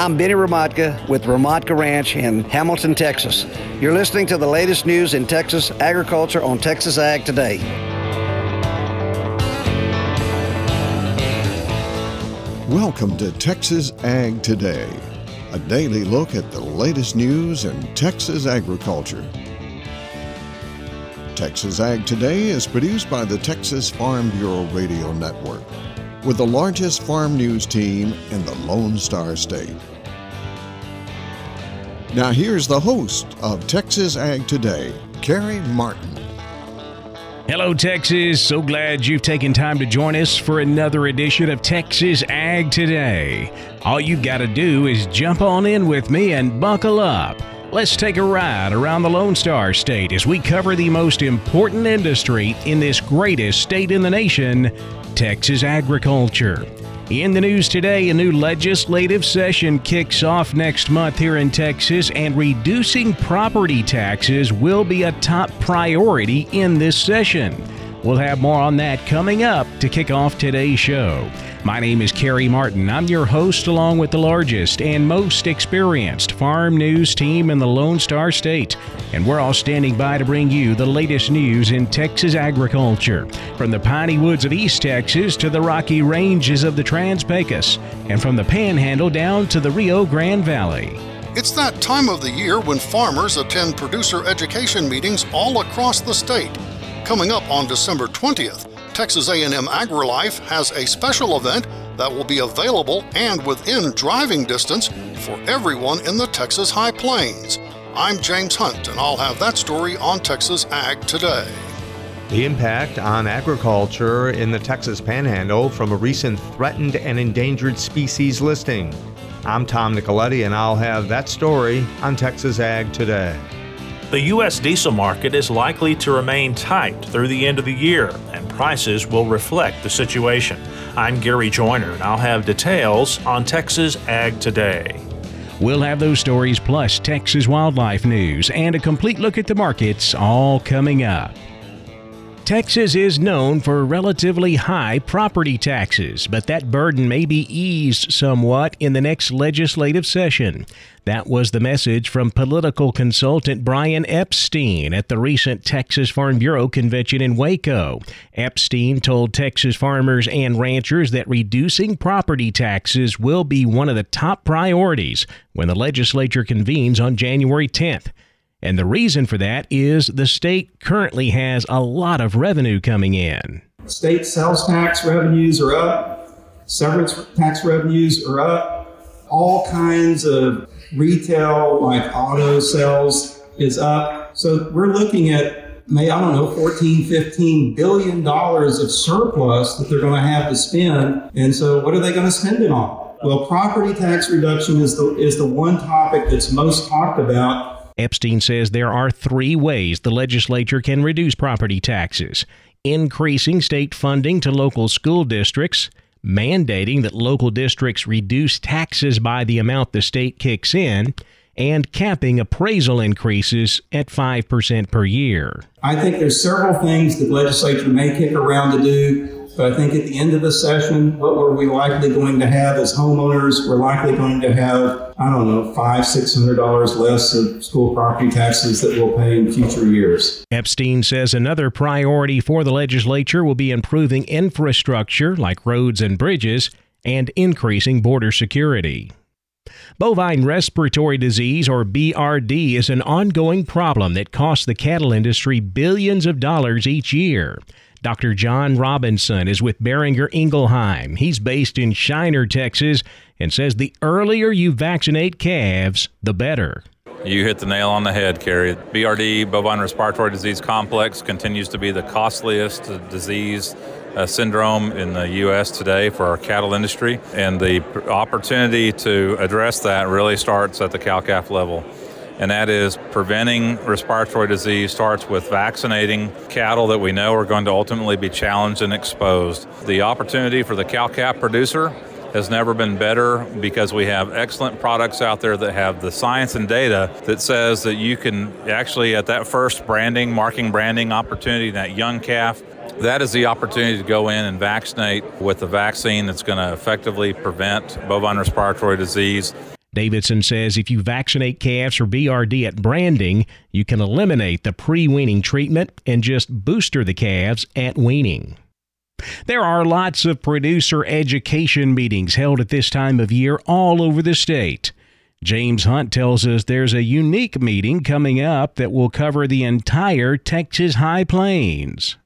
I'm Benny Ramotka with Ramotka Ranch in Hamilton, Texas. You're listening to the latest news in Texas agriculture on Texas Ag Today. Welcome to Texas Ag Today, a daily look at the latest news in Texas agriculture. Texas Ag Today is produced by the Texas Farm Bureau Radio Network with the largest farm news team in the Lone Star State. Now, here's the host of Texas Ag Today, Carey Martin. Hello, Texas. So glad you've taken time to join us for another edition of Texas Ag Today. All you've got to do is jump on in with me and buckle up. Let's take a ride around the Lone Star State as we cover the most important industry in this greatest state in the nation Texas agriculture. In the news today, a new legislative session kicks off next month here in Texas, and reducing property taxes will be a top priority in this session. We'll have more on that coming up to kick off today's show. My name is Carey Martin. I'm your host, along with the largest and most experienced farm news team in the Lone Star State. And we're all standing by to bring you the latest news in Texas agriculture, from the piney woods of East Texas to the rocky ranges of the Trans Pecos, and from the Panhandle down to the Rio Grande Valley. It's that time of the year when farmers attend producer education meetings all across the state. Coming up on December 20th, Texas A&M AgriLife has a special event that will be available and within driving distance for everyone in the Texas High Plains. I'm James Hunt, and I'll have that story on Texas Ag Today. The impact on agriculture in the Texas Panhandle from a recent threatened and endangered species listing. I'm Tom Nicoletti, and I'll have that story on Texas Ag Today. The U.S. diesel market is likely to remain tight through the end of the year, and prices will reflect the situation. I'm Gary Joyner, and I'll have details on Texas Ag Today. We'll have those stories plus Texas wildlife news and a complete look at the markets all coming up. Texas is known for relatively high property taxes, but that burden may be eased somewhat in the next legislative session. That was the message from political consultant Bryan Eppstein at the recent Texas Farm Bureau convention in Waco. Eppstein told Texas farmers and ranchers that reducing property taxes will be one of the top priorities when the legislature convenes on January 10th. And the reason for that is the state currently has a lot of revenue coming in. State sales tax revenues are up, severance tax revenues are up, all kinds of retail, like auto sales, is up. So we're looking at, may I don't know, 14, 15 billion dollars of surplus that they're going to have to spend. And so what are they going to spend it on? Well, property tax reduction is the is the one topic that's most talked about Eppstein says there are three ways the legislature can reduce property taxes increasing state funding to local school districts, mandating that local districts reduce taxes by the amount the state kicks in, and capping appraisal increases at 5% per year. I think there's several things the legislature may kick around to do but I think at the end of the session, what were we likely going to have as homeowners? We're likely going to have, I don't know, five, six hundred dollars less of school property taxes that we'll pay in future years. Eppstein says another priority for the legislature will be improving infrastructure like roads and bridges and increasing border security. Bovine respiratory disease, or BRD, is an ongoing problem that costs the cattle industry billions of dollars each year. Dr. John Robinson is with Boehringer Ingelheim. He's based in Shiner, Texas, and says the earlier you vaccinate calves, the better. You hit the nail on the head, Carey. BRD, bovine respiratory disease complex, continues to be the costliest disease uh, syndrome in the U.S. today for our cattle industry. And the opportunity to address that really starts at the cow calf level and that is preventing respiratory disease starts with vaccinating cattle that we know are going to ultimately be challenged and exposed. The opportunity for the cow calf producer has never been better because we have excellent products out there that have the science and data that says that you can actually at that first branding, marking branding opportunity, that young calf, that is the opportunity to go in and vaccinate with a vaccine that's going to effectively prevent bovine respiratory disease. Davidson says if you vaccinate calves for BRD at branding, you can eliminate the pre weaning treatment and just booster the calves at weaning. There are lots of producer education meetings held at this time of year all over the state. James Hunt tells us there's a unique meeting coming up that will cover the entire Texas High Plains.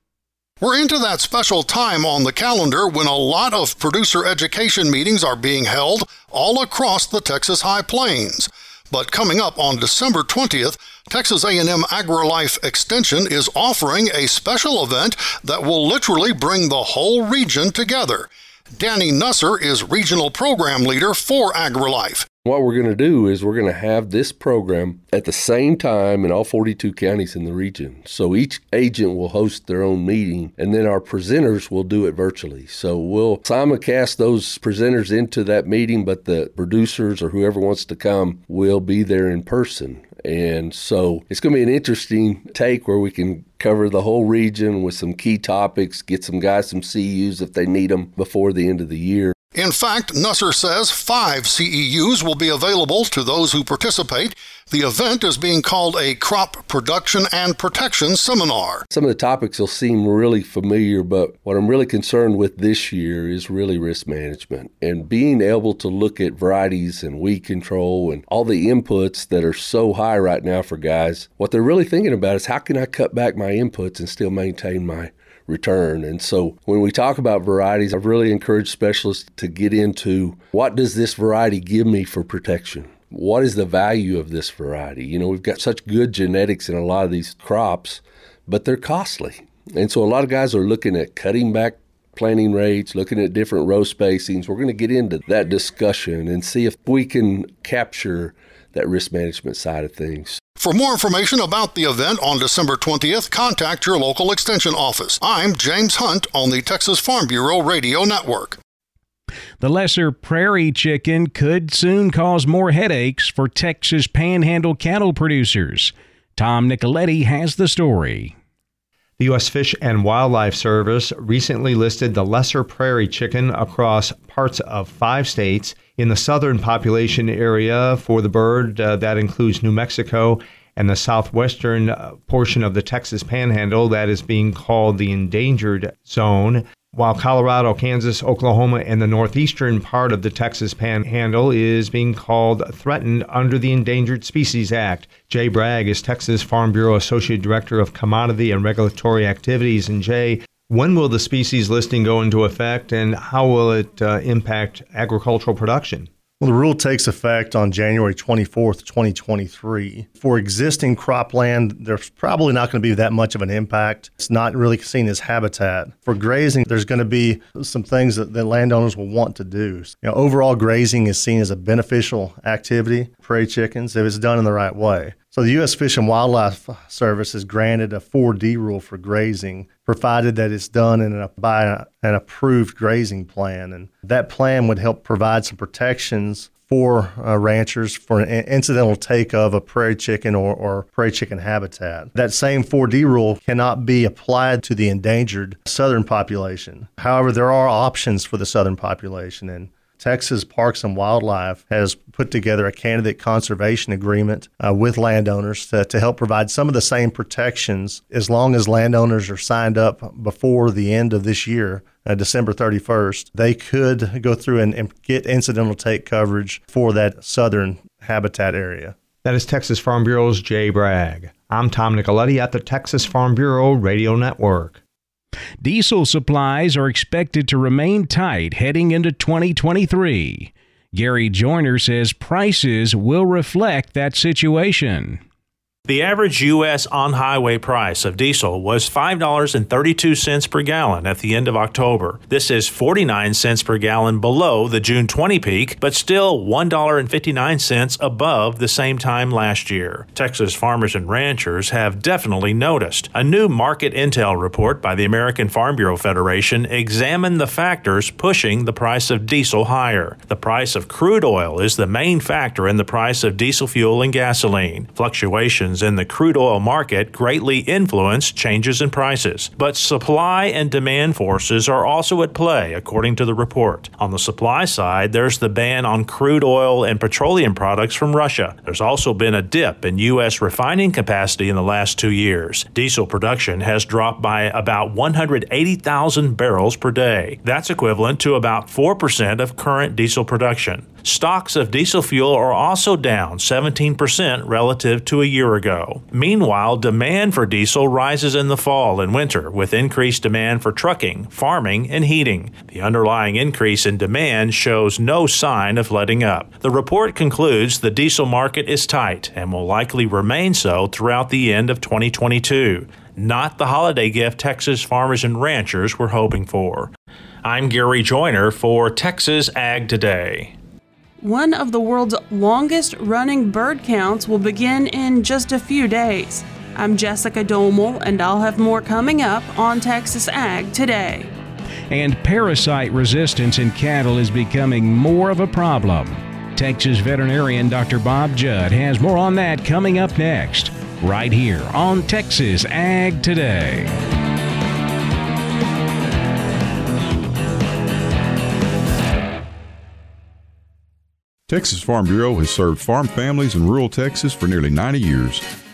We're into that special time on the calendar when a lot of producer education meetings are being held all across the Texas High Plains. But coming up on December 20th, Texas A&M AgriLife Extension is offering a special event that will literally bring the whole region together. Danny Nusser is regional program leader for AgriLife. What we're going to do is we're going to have this program at the same time in all 42 counties in the region. So each agent will host their own meeting, and then our presenters will do it virtually. So we'll simulcast those presenters into that meeting, but the producers or whoever wants to come will be there in person. And so it's going to be an interesting take where we can cover the whole region with some key topics, get some guys some CEUs if they need them before the end of the year. In fact, Nusser says five CEUs will be available to those who participate. The event is being called a Crop Production and Protection Seminar. Some of the topics will seem really familiar, but what I'm really concerned with this year is really risk management and being able to look at varieties and weed control and all the inputs that are so high right now for guys. What they're really thinking about is how can I cut back my inputs and still maintain my return. And so when we talk about varieties, I've really encouraged specialists to get into what does this variety give me for protection? What is the value of this variety? You know, we've got such good genetics in a lot of these crops, but they're costly. And so a lot of guys are looking at cutting back planting rates, looking at different row spacings. We're going to get into that discussion and see if we can capture that risk management side of things. For more information about the event on December 20th, contact your local extension office. I'm James Hunt on the Texas Farm Bureau Radio Network. The lesser prairie chicken could soon cause more headaches for Texas panhandle cattle producers. Tom Nicoletti has the story. The U.S. Fish and Wildlife Service recently listed the lesser prairie chicken across parts of five states in the southern population area for the bird. Uh, that includes New Mexico and the southwestern uh, portion of the Texas Panhandle that is being called the endangered zone. While Colorado, Kansas, Oklahoma, and the northeastern part of the Texas Panhandle is being called threatened under the Endangered Species Act. Jay Bragg is Texas Farm Bureau Associate Director of Commodity and Regulatory Activities. And Jay, when will the species listing go into effect and how will it uh, impact agricultural production? Well, the rule takes effect on January 24th, 2023. For existing cropland, there's probably not going to be that much of an impact. It's not really seen as habitat. For grazing, there's going to be some things that, that landowners will want to do. You know, overall grazing is seen as a beneficial activity, prairie chickens, if it's done in the right way. So the U.S. Fish and Wildlife Service has granted a 4D rule for grazing, provided that it's done in a, by an approved grazing plan, and that plan would help provide some protections for uh, ranchers for an incidental take of a prairie chicken or, or prairie chicken habitat. That same 4D rule cannot be applied to the endangered southern population. However, there are options for the southern population, and Texas Parks and Wildlife has put together a candidate conservation agreement uh, with landowners to, to help provide some of the same protections as long as landowners are signed up before the end of this year. Uh, December 31st, they could go through and, and get incidental take coverage for that southern habitat area. That is Texas Farm Bureau's Jay Bragg. I'm Tom Nicoletti at the Texas Farm Bureau Radio Network. Diesel supplies are expected to remain tight heading into 2023. Gary Joyner says prices will reflect that situation. The average U.S. on highway price of diesel was $5.32 per gallon at the end of October. This is 49 cents per gallon below the June 20 peak, but still $1.59 above the same time last year. Texas farmers and ranchers have definitely noticed. A new market intel report by the American Farm Bureau Federation examined the factors pushing the price of diesel higher. The price of crude oil is the main factor in the price of diesel fuel and gasoline. Fluctuations in the crude oil market greatly influence changes in prices. But supply and demand forces are also at play, according to the report. On the supply side, there's the ban on crude oil and petroleum products from Russia. There's also been a dip in U.S. refining capacity in the last two years. Diesel production has dropped by about 180,000 barrels per day. That's equivalent to about 4% of current diesel production. Stocks of diesel fuel are also down 17% relative to a year ago. Meanwhile, demand for diesel rises in the fall and winter with increased demand for trucking, farming, and heating. The underlying increase in demand shows no sign of letting up. The report concludes the diesel market is tight and will likely remain so throughout the end of 2022. Not the holiday gift Texas farmers and ranchers were hoping for. I'm Gary Joyner for Texas Ag Today. One of the world's longest running bird counts will begin in just a few days. I'm Jessica Domel, and I'll have more coming up on Texas Ag today. And parasite resistance in cattle is becoming more of a problem. Texas veterinarian Dr. Bob Judd has more on that coming up next, right here on Texas Ag Today. Texas Farm Bureau has served farm families in rural Texas for nearly 90 years.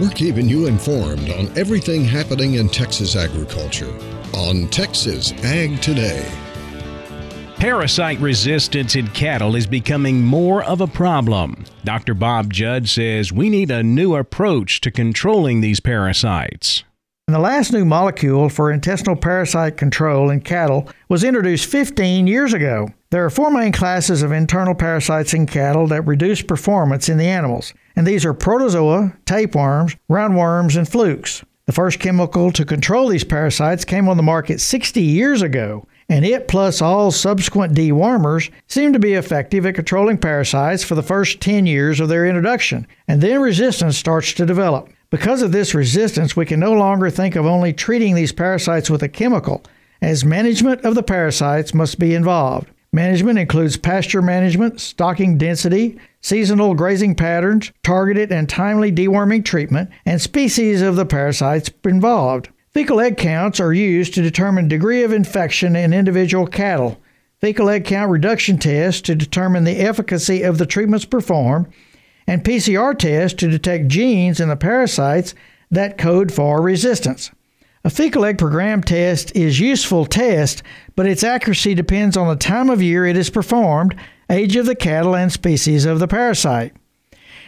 We're keeping you informed on everything happening in Texas agriculture on Texas Ag Today. Parasite resistance in cattle is becoming more of a problem. Dr. Bob Judd says we need a new approach to controlling these parasites. The last new molecule for intestinal parasite control in cattle was introduced 15 years ago. There are four main classes of internal parasites in cattle that reduce performance in the animals, and these are protozoa, tapeworms, roundworms, and flukes. The first chemical to control these parasites came on the market 60 years ago, and it plus all subsequent dewormers seem to be effective at controlling parasites for the first 10 years of their introduction, and then resistance starts to develop. Because of this resistance, we can no longer think of only treating these parasites with a chemical, as management of the parasites must be involved. Management includes pasture management, stocking density, seasonal grazing patterns, targeted and timely deworming treatment, and species of the parasites involved. Fecal egg counts are used to determine degree of infection in individual cattle. Fecal egg count reduction tests to determine the efficacy of the treatments performed, and PCR tests to detect genes in the parasites that code for resistance. A fecal egg per gram test is useful test, but its accuracy depends on the time of year it is performed, age of the cattle, and species of the parasite.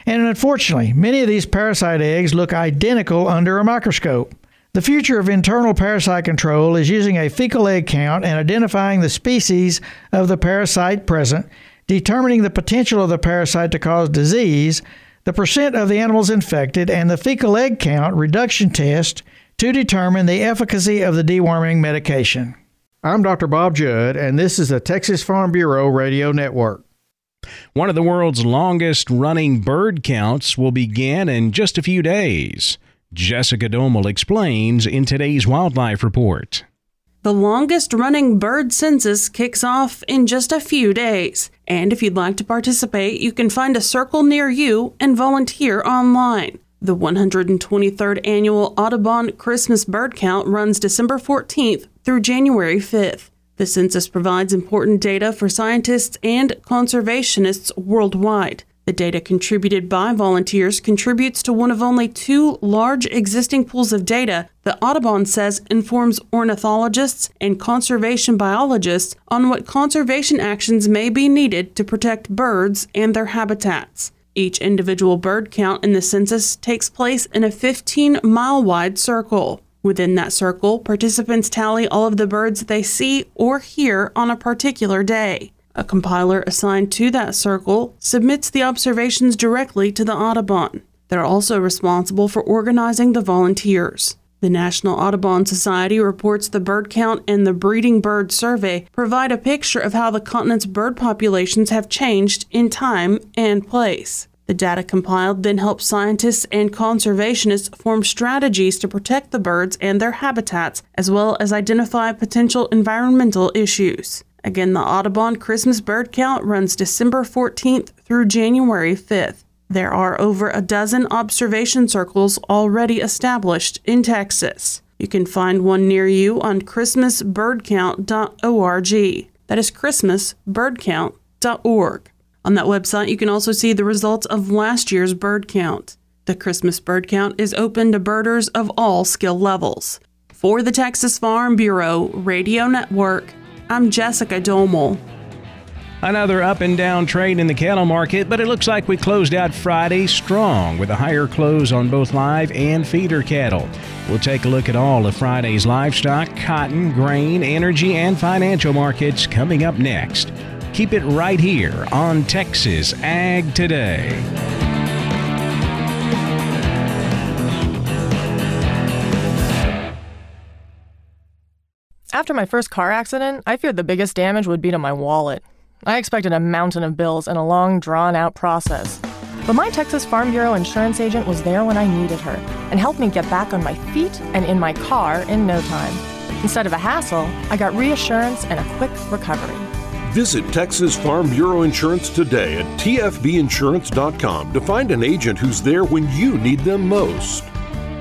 And unfortunately, many of these parasite eggs look identical under a microscope. The future of internal parasite control is using a fecal egg count and identifying the species of the parasite present, determining the potential of the parasite to cause disease, the percent of the animals infected, and the fecal egg count reduction test to determine the efficacy of the deworming medication. I'm Dr. Bob Judd, and this is the Texas Farm Bureau Radio Network. One of the world's longest running bird counts will begin in just a few days. Jessica Domel explains in today's Wildlife Report. The longest running bird census kicks off in just a few days. And if you'd like to participate, you can find a circle near you and volunteer online. The 123rd annual Audubon Christmas bird count runs December 14th through January 5th. The census provides important data for scientists and conservationists worldwide. The data contributed by volunteers contributes to one of only two large existing pools of data that Audubon says informs ornithologists and conservation biologists on what conservation actions may be needed to protect birds and their habitats. Each individual bird count in the census takes place in a 15 mile wide circle. Within that circle, participants tally all of the birds they see or hear on a particular day. A compiler assigned to that circle submits the observations directly to the Audubon. They're also responsible for organizing the volunteers. The National Audubon Society reports the bird count and the breeding bird survey provide a picture of how the continent's bird populations have changed in time and place. The data compiled then helps scientists and conservationists form strategies to protect the birds and their habitats, as well as identify potential environmental issues. Again, the Audubon Christmas bird count runs December 14th through January 5th. There are over a dozen observation circles already established in Texas. You can find one near you on christmasbirdcount.org. That is christmasbirdcount.org. On that website, you can also see the results of last year's bird count. The Christmas bird count is open to birders of all skill levels. For the Texas Farm Bureau Radio Network, I'm Jessica Domel. Another up and down trade in the cattle market, but it looks like we closed out Friday strong with a higher close on both live and feeder cattle. We'll take a look at all of Friday's livestock, cotton, grain, energy, and financial markets coming up next. Keep it right here on Texas Ag Today. After my first car accident, I feared the biggest damage would be to my wallet. I expected a mountain of bills and a long, drawn out process. But my Texas Farm Bureau insurance agent was there when I needed her and helped me get back on my feet and in my car in no time. Instead of a hassle, I got reassurance and a quick recovery. Visit Texas Farm Bureau Insurance today at tfbinsurance.com to find an agent who's there when you need them most.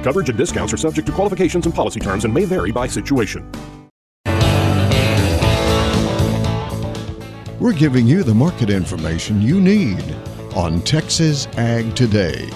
Coverage and discounts are subject to qualifications and policy terms and may vary by situation. We're giving you the market information you need on Texas Ag Today.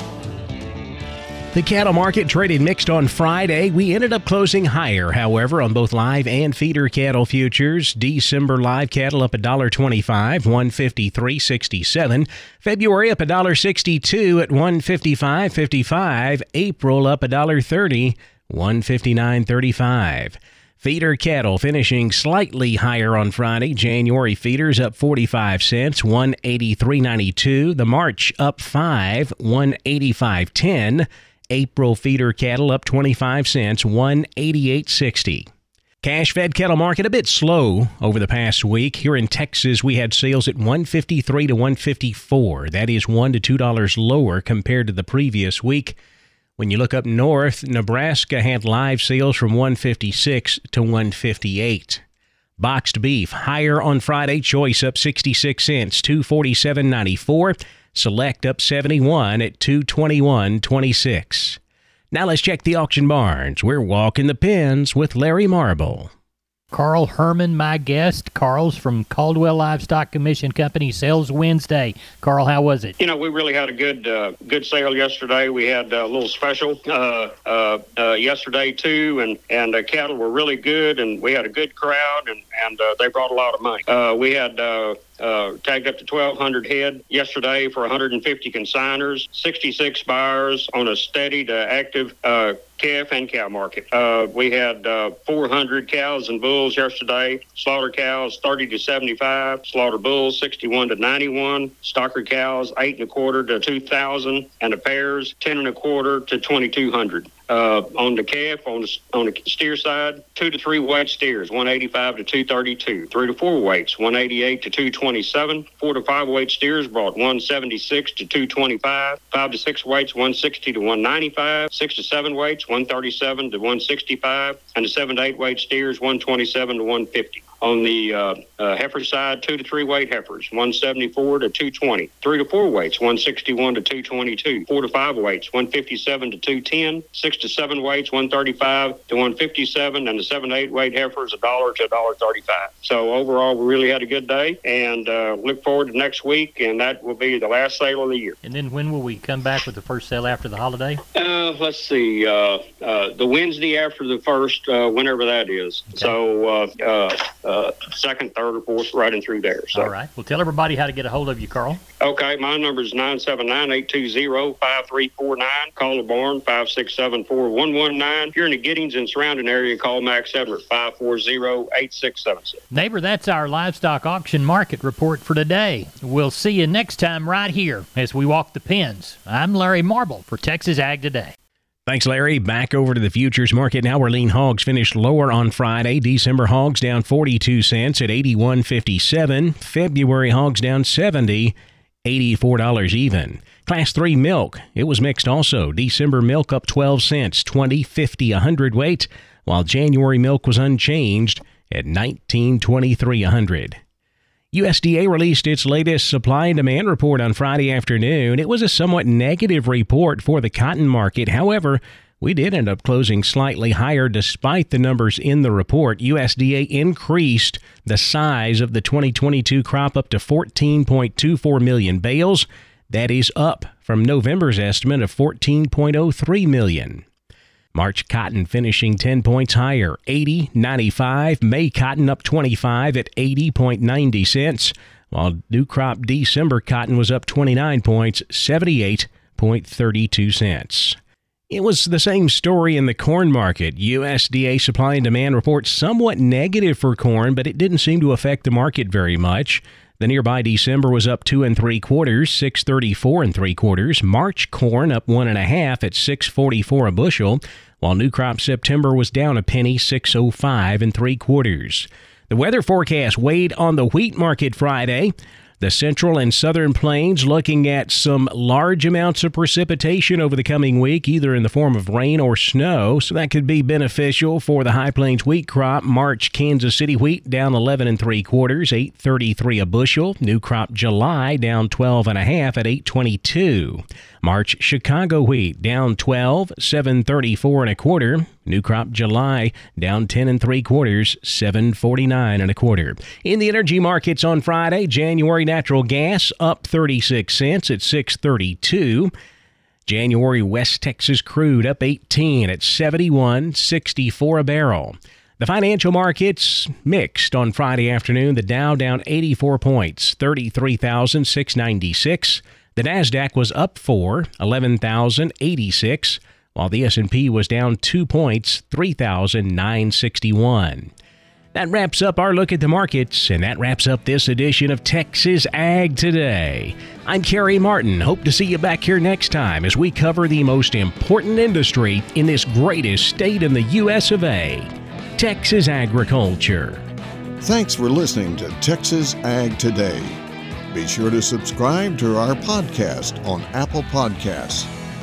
The cattle market traded mixed on Friday. We ended up closing higher, however, on both live and feeder cattle futures. December live cattle up $1.25, 153.67. February up $1.62 at 155.55. April up $1.30, 159.35. Feeder cattle finishing slightly higher on Friday. January feeders up 45 cents, 183.92. The March up 5, 185.10. April feeder cattle up 25 cents, 188.60. Cash fed cattle market a bit slow over the past week. Here in Texas, we had sales at 153 to 154. That is 1 to $2 lower compared to the previous week. When you look up north, Nebraska had live sales from 156 to 158. Boxed beef higher on Friday, choice up 66 cents, 247.94. Select up 71 at 221.26. Now let's check the auction barns. We're walking the pens with Larry Marble. Carl Herman, my guest. Carl's from Caldwell Livestock Commission Company Sales Wednesday. Carl, how was it? You know, we really had a good uh, good sale yesterday. We had a little special uh, uh, uh yesterday too, and and the cattle were really good, and we had a good crowd, and and uh, they brought a lot of money. Uh, we had uh, tagged up to 1,200 head yesterday for 150 consigners, 66 buyers on a steady to active uh, calf and cow market. Uh, we had uh, 400 cows and bulls yesterday. Slaughter cows 30 to 75, slaughter bulls 61 to 91, stocker cows 8 and a quarter to 2,000, and the pairs 10 and a quarter to 2,200. Uh, on the calf, on the, on the steer side, two to three weight steers, 185 to 232. Three to four weights, 188 to 227. Four to five weight steers brought 176 to 225. Five to six weights, 160 to 195. Six to seven weights, 137 to 165. And the seven to eight weight steers, 127 to 150. On the uh, uh, heifer side, two to three weight heifers, 174 to 220. Three to four weights, 161 to 222. Four to five weights, 157 to 210. Six to seven weights, 135 to 157. And the seven to eight weight heifers, a dollar to a dollar 35. So overall, we really had a good day and uh, look forward to next week. And that will be the last sale of the year. And then when will we come back with the first sale after the holiday? Uh, let's see. Uh, uh, the Wednesday after the first, whenever that is. Okay. So, uh, second, third, or fourth, right in through there. So. All right. Well, tell everybody how to get a hold of you, Carl. Okay, my number is 979-820-5349. Call the barn, 567-4119. If you're in the Giddings and surrounding area, call Max Edler, 540-8676. Neighbor, that's our livestock auction market report for today. We'll see you next time right here as we walk the pens. I'm Larry Marble for Texas Ag Today. Thanks, Larry. Back over to the futures market now, where lean hogs finished lower on Friday. December hogs down 42 cents at 81.57. February hogs down 70, $84 even. Class 3 milk, it was mixed also. December milk up 12 cents, 20, 50, 100 weight, while January milk was unchanged at 19.23 100. USDA released its latest supply and demand report on Friday afternoon. It was a somewhat negative report for the cotton market. However, we did end up closing slightly higher despite the numbers in the report. USDA increased the size of the 2022 crop up to 14.24 million bales. That is up from November's estimate of 14.03 million. March cotton finishing 10 points higher, 80.95. May cotton up 25 at 80.90 cents, while new crop December cotton was up 29 points, 78.32 cents. It was the same story in the corn market. USDA supply and demand reports somewhat negative for corn, but it didn't seem to affect the market very much. The nearby December was up two and three quarters, six thirty-four and three quarters. March corn up one and a half at six forty-four a bushel, while new crop September was down a penny, six oh five and three quarters. The weather forecast weighed on the wheat market Friday. The central and southern plains looking at some large amounts of precipitation over the coming week, either in the form of rain or snow, so that could be beneficial for the high plains wheat crop. March Kansas City wheat down 11 and 3 quarters, 833 a bushel. New crop July down 12 and a half at 822. March Chicago wheat down 12, 734 and a quarter. New crop July down 10 and 3 quarters, 749 and a quarter. In the energy markets on Friday, January natural gas up 36 cents at 632. January West Texas crude up 18 at 71.64 a barrel. The financial markets mixed on Friday afternoon. The Dow down 84 points, 33,696. The Nasdaq was up 4, 11,086, while the S&P was down 2 points, 3,961. That wraps up our look at the markets, and that wraps up this edition of Texas Ag Today. I'm Carey Martin. Hope to see you back here next time as we cover the most important industry in this greatest state in the U.S. of A. Texas agriculture. Thanks for listening to Texas Ag Today. Be sure to subscribe to our podcast on Apple Podcasts,